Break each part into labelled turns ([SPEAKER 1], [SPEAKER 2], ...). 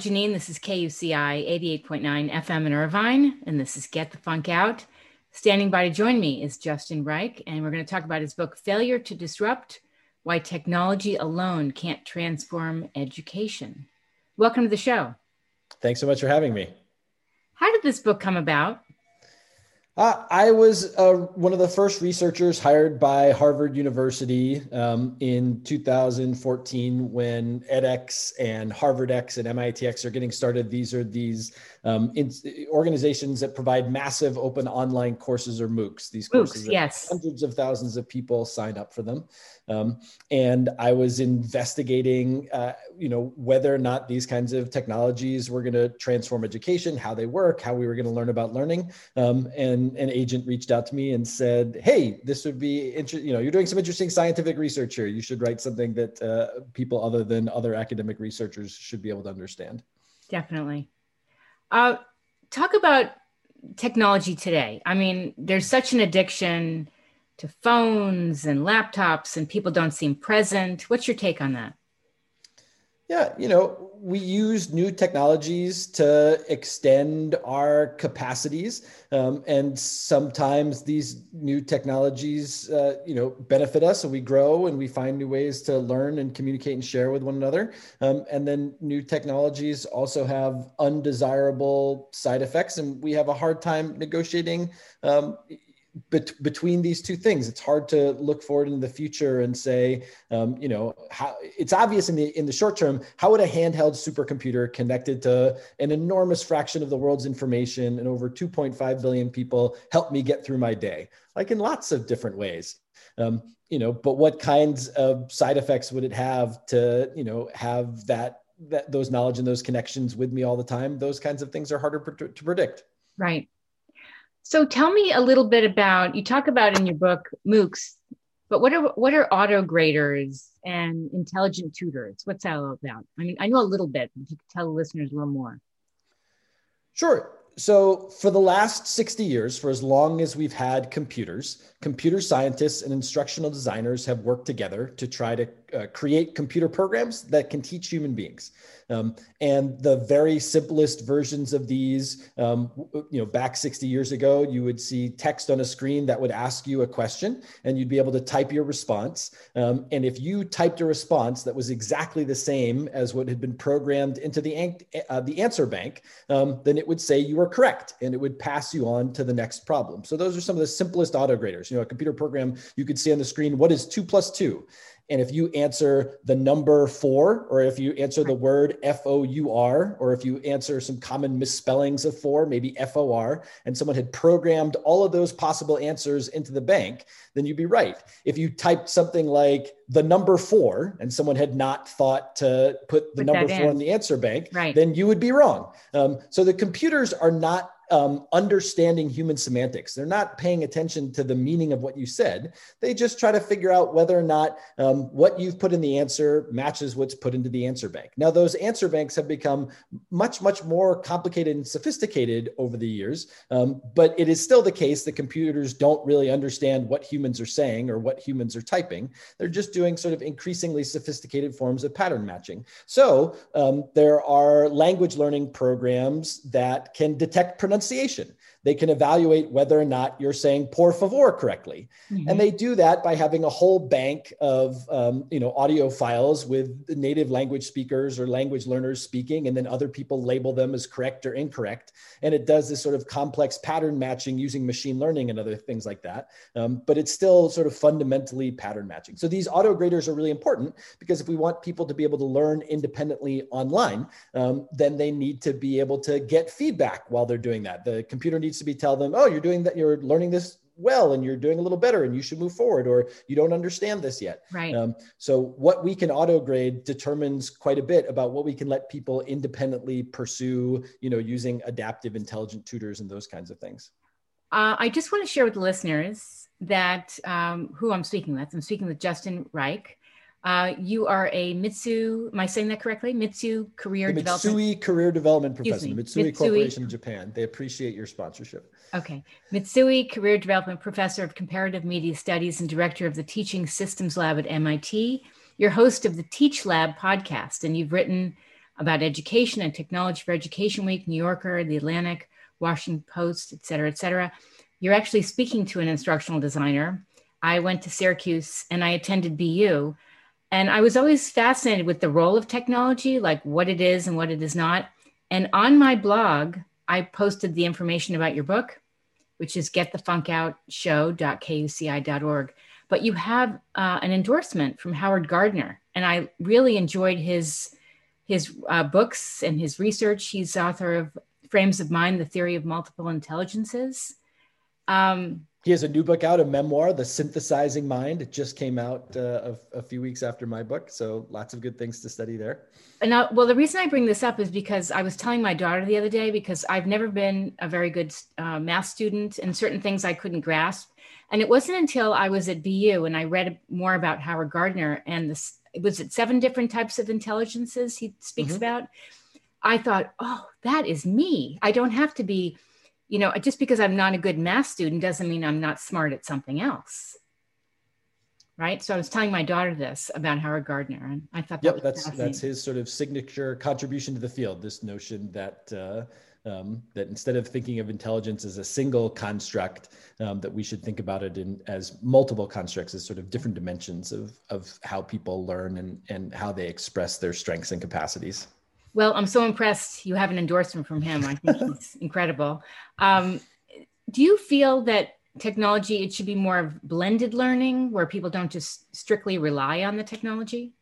[SPEAKER 1] Janine. This is KUCI 88.9 FM in Irvine, and this is Get the Funk Out. Standing by to join me is Justin Reich, and we're going to talk about his book, Failure to Disrupt Why Technology Alone Can't Transform Education. Welcome to the show.
[SPEAKER 2] Thanks so much for having me.
[SPEAKER 1] How did this book come about?
[SPEAKER 2] Uh, I was uh, one of the first researchers hired by Harvard University um, in 2014 when edX and HarvardX and MITx are getting started. These are these um, in, organizations that provide massive open online courses or MOOCs. These courses,
[SPEAKER 1] yes,
[SPEAKER 2] hundreds of thousands of people sign up for them. Um, and I was investigating, uh, you know, whether or not these kinds of technologies were going to transform education, how they work, how we were going to learn about learning. Um, and an agent reached out to me and said, "Hey, this would be interesting. You know, you're doing some interesting scientific research here. You should write something that uh, people other than other academic researchers should be able to understand."
[SPEAKER 1] Definitely. Uh, talk about technology today. I mean, there's such an addiction to phones and laptops, and people don't seem present. What's your take on that?
[SPEAKER 2] Yeah, you know, we use new technologies to extend our capacities, um, and sometimes these new technologies, uh, you know, benefit us, and we grow, and we find new ways to learn and communicate and share with one another. Um, and then new technologies also have undesirable side effects, and we have a hard time negotiating. Um, bet- between these two things. It's hard to look forward in the future and say um, you know how it's obvious in the in the short term how would a handheld supercomputer connected to an enormous fraction of the world's information and over 2.5 billion people help me get through my day? Like in lots of different ways. Um, you know but what kinds of side effects would it have to you know have that that those knowledge and those connections with me all the time? Those kinds of things are harder to predict.
[SPEAKER 1] Right so tell me a little bit about you talk about in your book MOOCs, but what are what are auto graders and intelligent tutors? What's that all about? I mean, I know a little bit, but you tell the listeners a little more.
[SPEAKER 2] Sure. So, for the last 60 years, for as long as we've had computers, computer scientists and instructional designers have worked together to try to uh, create computer programs that can teach human beings. Um, and the very simplest versions of these, um, you know, back 60 years ago, you would see text on a screen that would ask you a question and you'd be able to type your response. Um, and if you typed a response that was exactly the same as what had been programmed into the, uh, the answer bank, um, then it would say you were correct and it would pass you on to the next problem. So those are some of the simplest auto graders. You know, a computer program, you could see on the screen, what is two plus two? And if you answer the number four, or if you answer the word F O U R, or if you answer some common misspellings of four, maybe F O R, and someone had programmed all of those possible answers into the bank, then you'd be right. If you typed something like the number four, and someone had not thought to put the put number four in. in the answer bank,
[SPEAKER 1] right.
[SPEAKER 2] then you would be wrong. Um, so the computers are not um, understanding human semantics. They're not paying attention to the meaning of what you said. They just try to figure out whether or not um, what you've put in the answer matches what's put into the answer bank. Now, those answer banks have become much, much more complicated and sophisticated over the years, um, but it is still the case that computers don't really understand what humans are saying or what humans are typing. They're just doing sort of increasingly sophisticated forms of pattern matching. So um, there are language learning programs that can detect pronunciation pronunciation. They can evaluate whether or not you're saying por favor correctly. Mm-hmm. And they do that by having a whole bank of um, you know audio files with native language speakers or language learners speaking, and then other people label them as correct or incorrect. And it does this sort of complex pattern matching using machine learning and other things like that. Um, but it's still sort of fundamentally pattern matching. So these auto graders are really important because if we want people to be able to learn independently online, um, then they need to be able to get feedback while they're doing that. The computer needs to be tell them, oh, you're doing that, you're learning this well and you're doing a little better and you should move forward or you don't understand this yet.
[SPEAKER 1] Right. Um,
[SPEAKER 2] so what we can auto grade determines quite a bit about what we can let people independently pursue you know using adaptive intelligent tutors and those kinds of things.
[SPEAKER 1] Uh, i just want to share with the listeners that um, who i'm speaking with. I'm speaking with justin reich uh, you are a Mitsu, am I saying that correctly? Mitsu Career
[SPEAKER 2] the
[SPEAKER 1] Development.
[SPEAKER 2] Mitsui Career Development Professor, Mitsui, Mitsui Corporation Japan. They appreciate your sponsorship.
[SPEAKER 1] Okay. Mitsui Career Development Professor of Comparative Media Studies and Director of the Teaching Systems Lab at MIT. You're host of the Teach Lab podcast, and you've written about education and technology for Education Week, New Yorker, The Atlantic, Washington Post, et cetera, et cetera. You're actually speaking to an instructional designer. I went to Syracuse and I attended BU. And I was always fascinated with the role of technology, like what it is and what it is not. And on my blog, I posted the information about your book, which is getthefunkoutshow.kuci.org. But you have uh, an endorsement from Howard Gardner, and I really enjoyed his his uh, books and his research. He's author of Frames of Mind: The Theory of Multiple Intelligences.
[SPEAKER 2] Um, he has a new book out, a memoir, The Synthesizing Mind. It just came out uh, a, a, few weeks after my book. So lots of good things to study there.
[SPEAKER 1] And now, well, the reason I bring this up is because I was telling my daughter the other day, because I've never been a very good uh, math student and certain things I couldn't grasp. And it wasn't until I was at BU and I read more about Howard Gardner and this, was it seven different types of intelligences he speaks mm-hmm. about? I thought, oh, that is me. I don't have to be you know, just because I'm not a good math student doesn't mean I'm not smart at something else. Right. So I was telling my daughter this about Howard Gardner, and I thought
[SPEAKER 2] that yep, that's that's his sort of signature contribution to the field. This notion that uh, um, that instead of thinking of intelligence as a single construct, um, that we should think about it in as multiple constructs, as sort of different dimensions of of how people learn and and how they express their strengths and capacities.
[SPEAKER 1] Well, I'm so impressed you have an endorsement from him. I think he's incredible. Um, do you feel that technology it should be more of blended learning where people don't just strictly rely on the technology?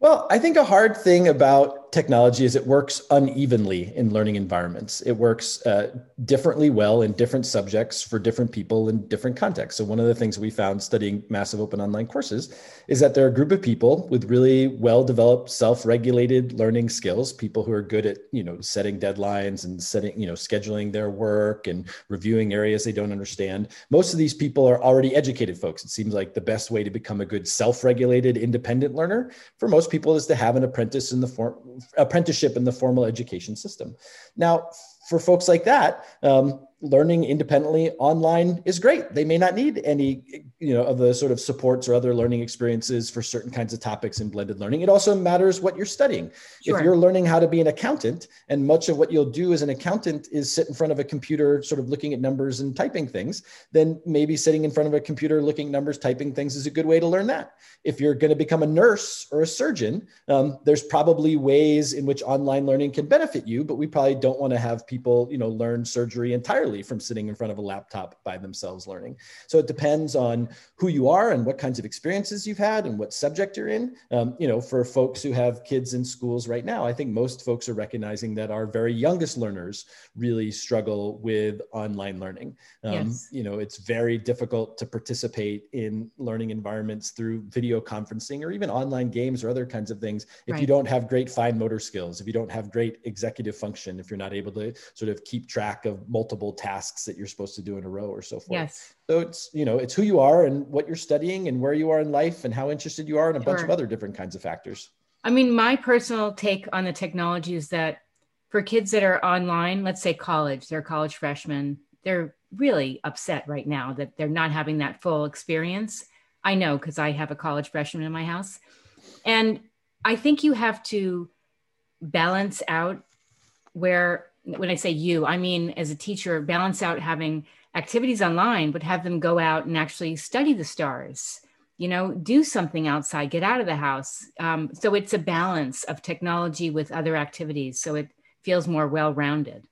[SPEAKER 2] Well, I think a hard thing about technology is it works unevenly in learning environments. It works uh, differently well in different subjects for different people in different contexts. So, one of the things we found studying massive open online courses is that there are a group of people with really well developed self regulated learning skills, people who are good at, you know, setting deadlines and setting, you know, scheduling their work and reviewing areas they don't understand. Most of these people are already educated folks. It seems like the best way to become a good self regulated, independent learner for most people is to have an apprentice in the form apprenticeship in the formal education system. Now, for folks like that, um, learning independently online is great. They may not need any, you know, of the sort of supports or other learning experiences for certain kinds of topics in blended learning. It also matters what you're studying. Sure. If you're learning how to be an accountant, and much of what you'll do as an accountant is sit in front of a computer, sort of looking at numbers and typing things, then maybe sitting in front of a computer, looking at numbers, typing things is a good way to learn that. If you're going to become a nurse or a surgeon, um, there's probably ways in which online learning can benefit you, but we probably don't want to have people, you know, learn surgery entirely from sitting in front of a laptop by themselves learning. So it depends on who you are and what kinds of experiences you've had and what subject you're in. Um, you know, for folks who have kids in schools right now, I think most folks are recognizing that our very youngest learners really struggle with online learning. Um, yes. You know, it's very difficult to participate in learning environments through video conferencing or even online games or other kinds of things if right. you don't have great fine motor skills, if you don't have great executive function, if you're not able to sort of keep track of multiple tasks that you're supposed to do in a row or so forth.
[SPEAKER 1] Yes.
[SPEAKER 2] So it's, you know, it's who you are and what you're studying and where you are in life and how interested you are and a sure. bunch of other different kinds of factors.
[SPEAKER 1] I mean, my personal take on the technology is that for kids that are online, let's say college, they're college freshmen, they're really upset right now that they're not having that full experience. I know because I have a college freshman in my house. And I think you have to balance out where when I say you, I mean as a teacher, balance out having activities online, but have them go out and actually study the stars. You know, do something outside, get out of the house. Um, so it's a balance of technology with other activities. So it feels more well rounded.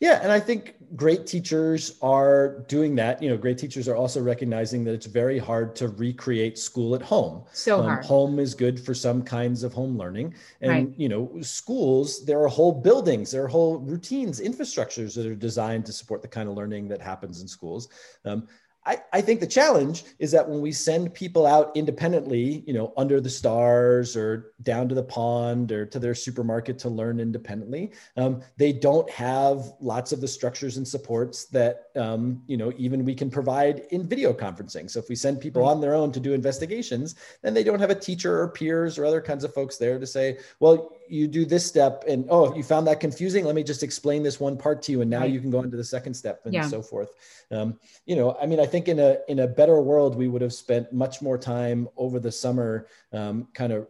[SPEAKER 2] Yeah, and I think great teachers are doing that. You know, great teachers are also recognizing that it's very hard to recreate school at home.
[SPEAKER 1] So um, hard.
[SPEAKER 2] Home is good for some kinds of home learning, and right. you know, schools there are whole buildings, there are whole routines, infrastructures that are designed to support the kind of learning that happens in schools. Um, I, I think the challenge is that when we send people out independently, you know, under the stars or down to the pond or to their supermarket to learn independently, um, they don't have lots of the structures and supports that, um, you know, even we can provide in video conferencing. So if we send people on their own to do investigations, then they don't have a teacher or peers or other kinds of folks there to say, well, you do this step and oh you found that confusing let me just explain this one part to you and now right. you can go into the second step and yeah. so forth um, you know i mean i think in a in a better world we would have spent much more time over the summer um, kind of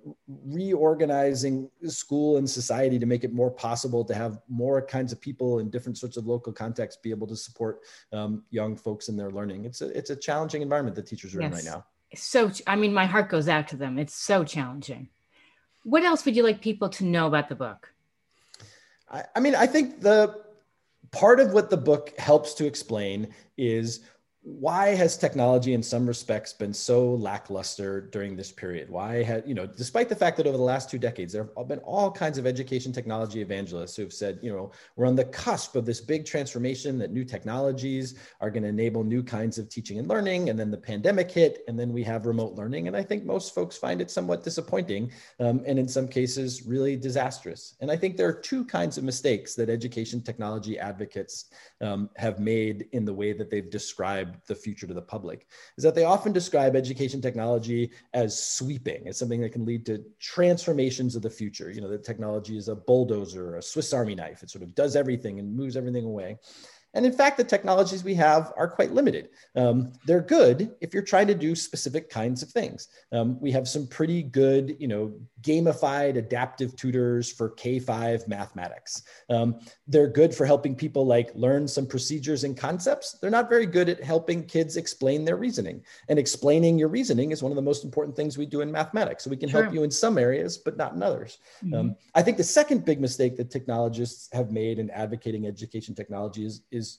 [SPEAKER 2] reorganizing school and society to make it more possible to have more kinds of people in different sorts of local contexts be able to support um, young folks in their learning it's a it's a challenging environment that teachers are yes. in right now
[SPEAKER 1] so i mean my heart goes out to them it's so challenging what else would you like people to know about the book?
[SPEAKER 2] I, I mean, I think the part of what the book helps to explain is why has technology in some respects been so lackluster during this period? Why had, you know, despite the fact that over the last two decades, there have been all kinds of education technology evangelists who have said, you know, we're on the cusp of this big transformation that new technologies are going to enable new kinds of teaching and learning. And then the pandemic hit, and then we have remote learning. And I think most folks find it somewhat disappointing um, and in some cases really disastrous. And I think there are two kinds of mistakes that education technology advocates um, have made in the way that they've described the future to the public is that they often describe education technology as sweeping, as something that can lead to transformations of the future. You know, that technology is a bulldozer, a Swiss Army knife. It sort of does everything and moves everything away. And in fact, the technologies we have are quite limited. Um, they're good if you're trying to do specific kinds of things. Um, we have some pretty good, you know, gamified adaptive tutors for K5 mathematics. Um, they're good for helping people like learn some procedures and concepts. They're not very good at helping kids explain their reasoning. And explaining your reasoning is one of the most important things we do in mathematics. So we can help you in some areas, but not in others. Mm-hmm. Um, I think the second big mistake that technologists have made in advocating education technology is, is is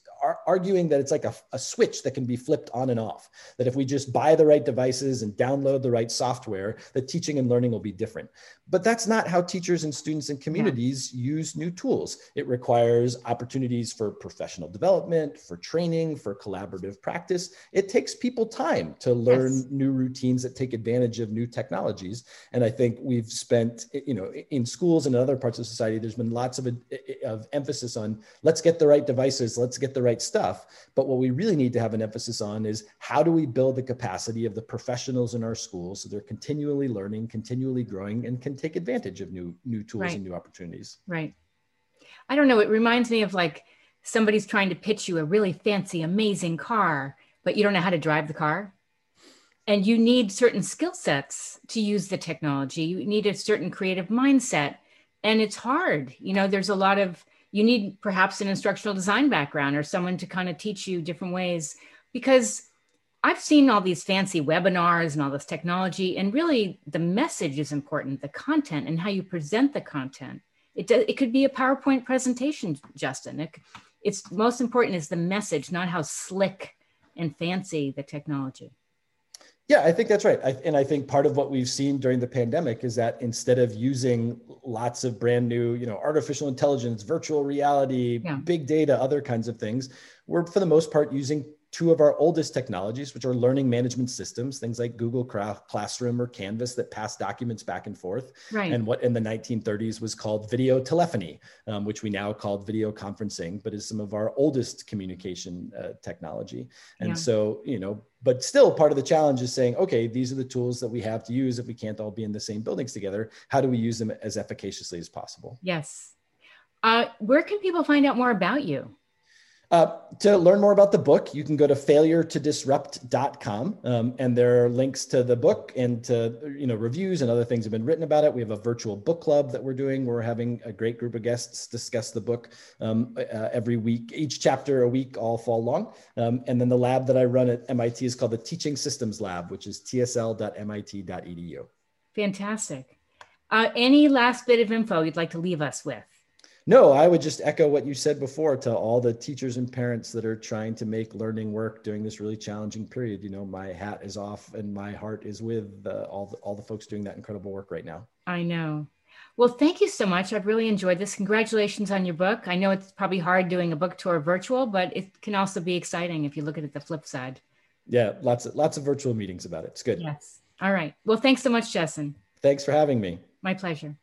[SPEAKER 2] arguing that it's like a, a switch that can be flipped on and off. That if we just buy the right devices and download the right software, that teaching and learning will be different. But that's not how teachers and students and communities yeah. use new tools. It requires opportunities for professional development, for training, for collaborative practice. It takes people time to learn yes. new routines that take advantage of new technologies. And I think we've spent, you know, in schools and other parts of society, there's been lots of, of emphasis on let's get the right devices, let's get the right stuff. But what we really need to have an emphasis on is how do we build the capacity of the professionals in our schools so they're continually learning, continually growing, and can take advantage of new new tools right. and new opportunities.
[SPEAKER 1] Right. I don't know. It reminds me of like somebody's trying to pitch you a really fancy, amazing car, but you don't know how to drive the car. And you need certain skill sets to use the technology. You need a certain creative mindset. And it's hard. You know, there's a lot of, you need perhaps an instructional design background or someone to kind of teach you different ways because I've seen all these fancy webinars and all this technology, and really the message is important, the content and how you present the content. It, does, it could be a PowerPoint presentation, Justin. It, it's most important is the message, not how slick and fancy the technology.
[SPEAKER 2] Yeah, I think that's right. I, and I think part of what we've seen during the pandemic is that instead of using lots of brand new, you know, artificial intelligence, virtual reality, yeah. big data, other kinds of things, we're for the most part using two of our oldest technologies, which are learning management systems, things like Google Classroom or Canvas that pass documents back and forth.
[SPEAKER 1] Right.
[SPEAKER 2] And what in the 1930s was called video telephony, um, which we now call video conferencing, but is some of our oldest communication uh, technology. And yeah. so, you know, but still part of the challenge is saying, okay, these are the tools that we have to use if we can't all be in the same buildings together. How do we use them as efficaciously as possible?
[SPEAKER 1] Yes. Uh, where can people find out more about you?
[SPEAKER 2] Uh, to learn more about the book, you can go to failuretodisrupt.com, um, and there are links to the book and to you know reviews and other things have been written about it. We have a virtual book club that we're doing. We're having a great group of guests discuss the book um, uh, every week, each chapter a week, all fall long. Um, and then the lab that I run at MIT is called the Teaching Systems Lab, which is tsl.mit.edu.
[SPEAKER 1] Fantastic. Uh, any last bit of info you'd like to leave us with?
[SPEAKER 2] No, I would just echo what you said before to all the teachers and parents that are trying to make learning work during this really challenging period. You know, my hat is off and my heart is with uh, all the, all the folks doing that incredible work right now.
[SPEAKER 1] I know. Well, thank you so much. I've really enjoyed this. Congratulations on your book. I know it's probably hard doing a book tour virtual, but it can also be exciting if you look at it the flip side.
[SPEAKER 2] Yeah, lots of lots of virtual meetings about it. It's good.
[SPEAKER 1] Yes. All right. Well, thanks so much, Justin.
[SPEAKER 2] Thanks for having me.
[SPEAKER 1] My pleasure.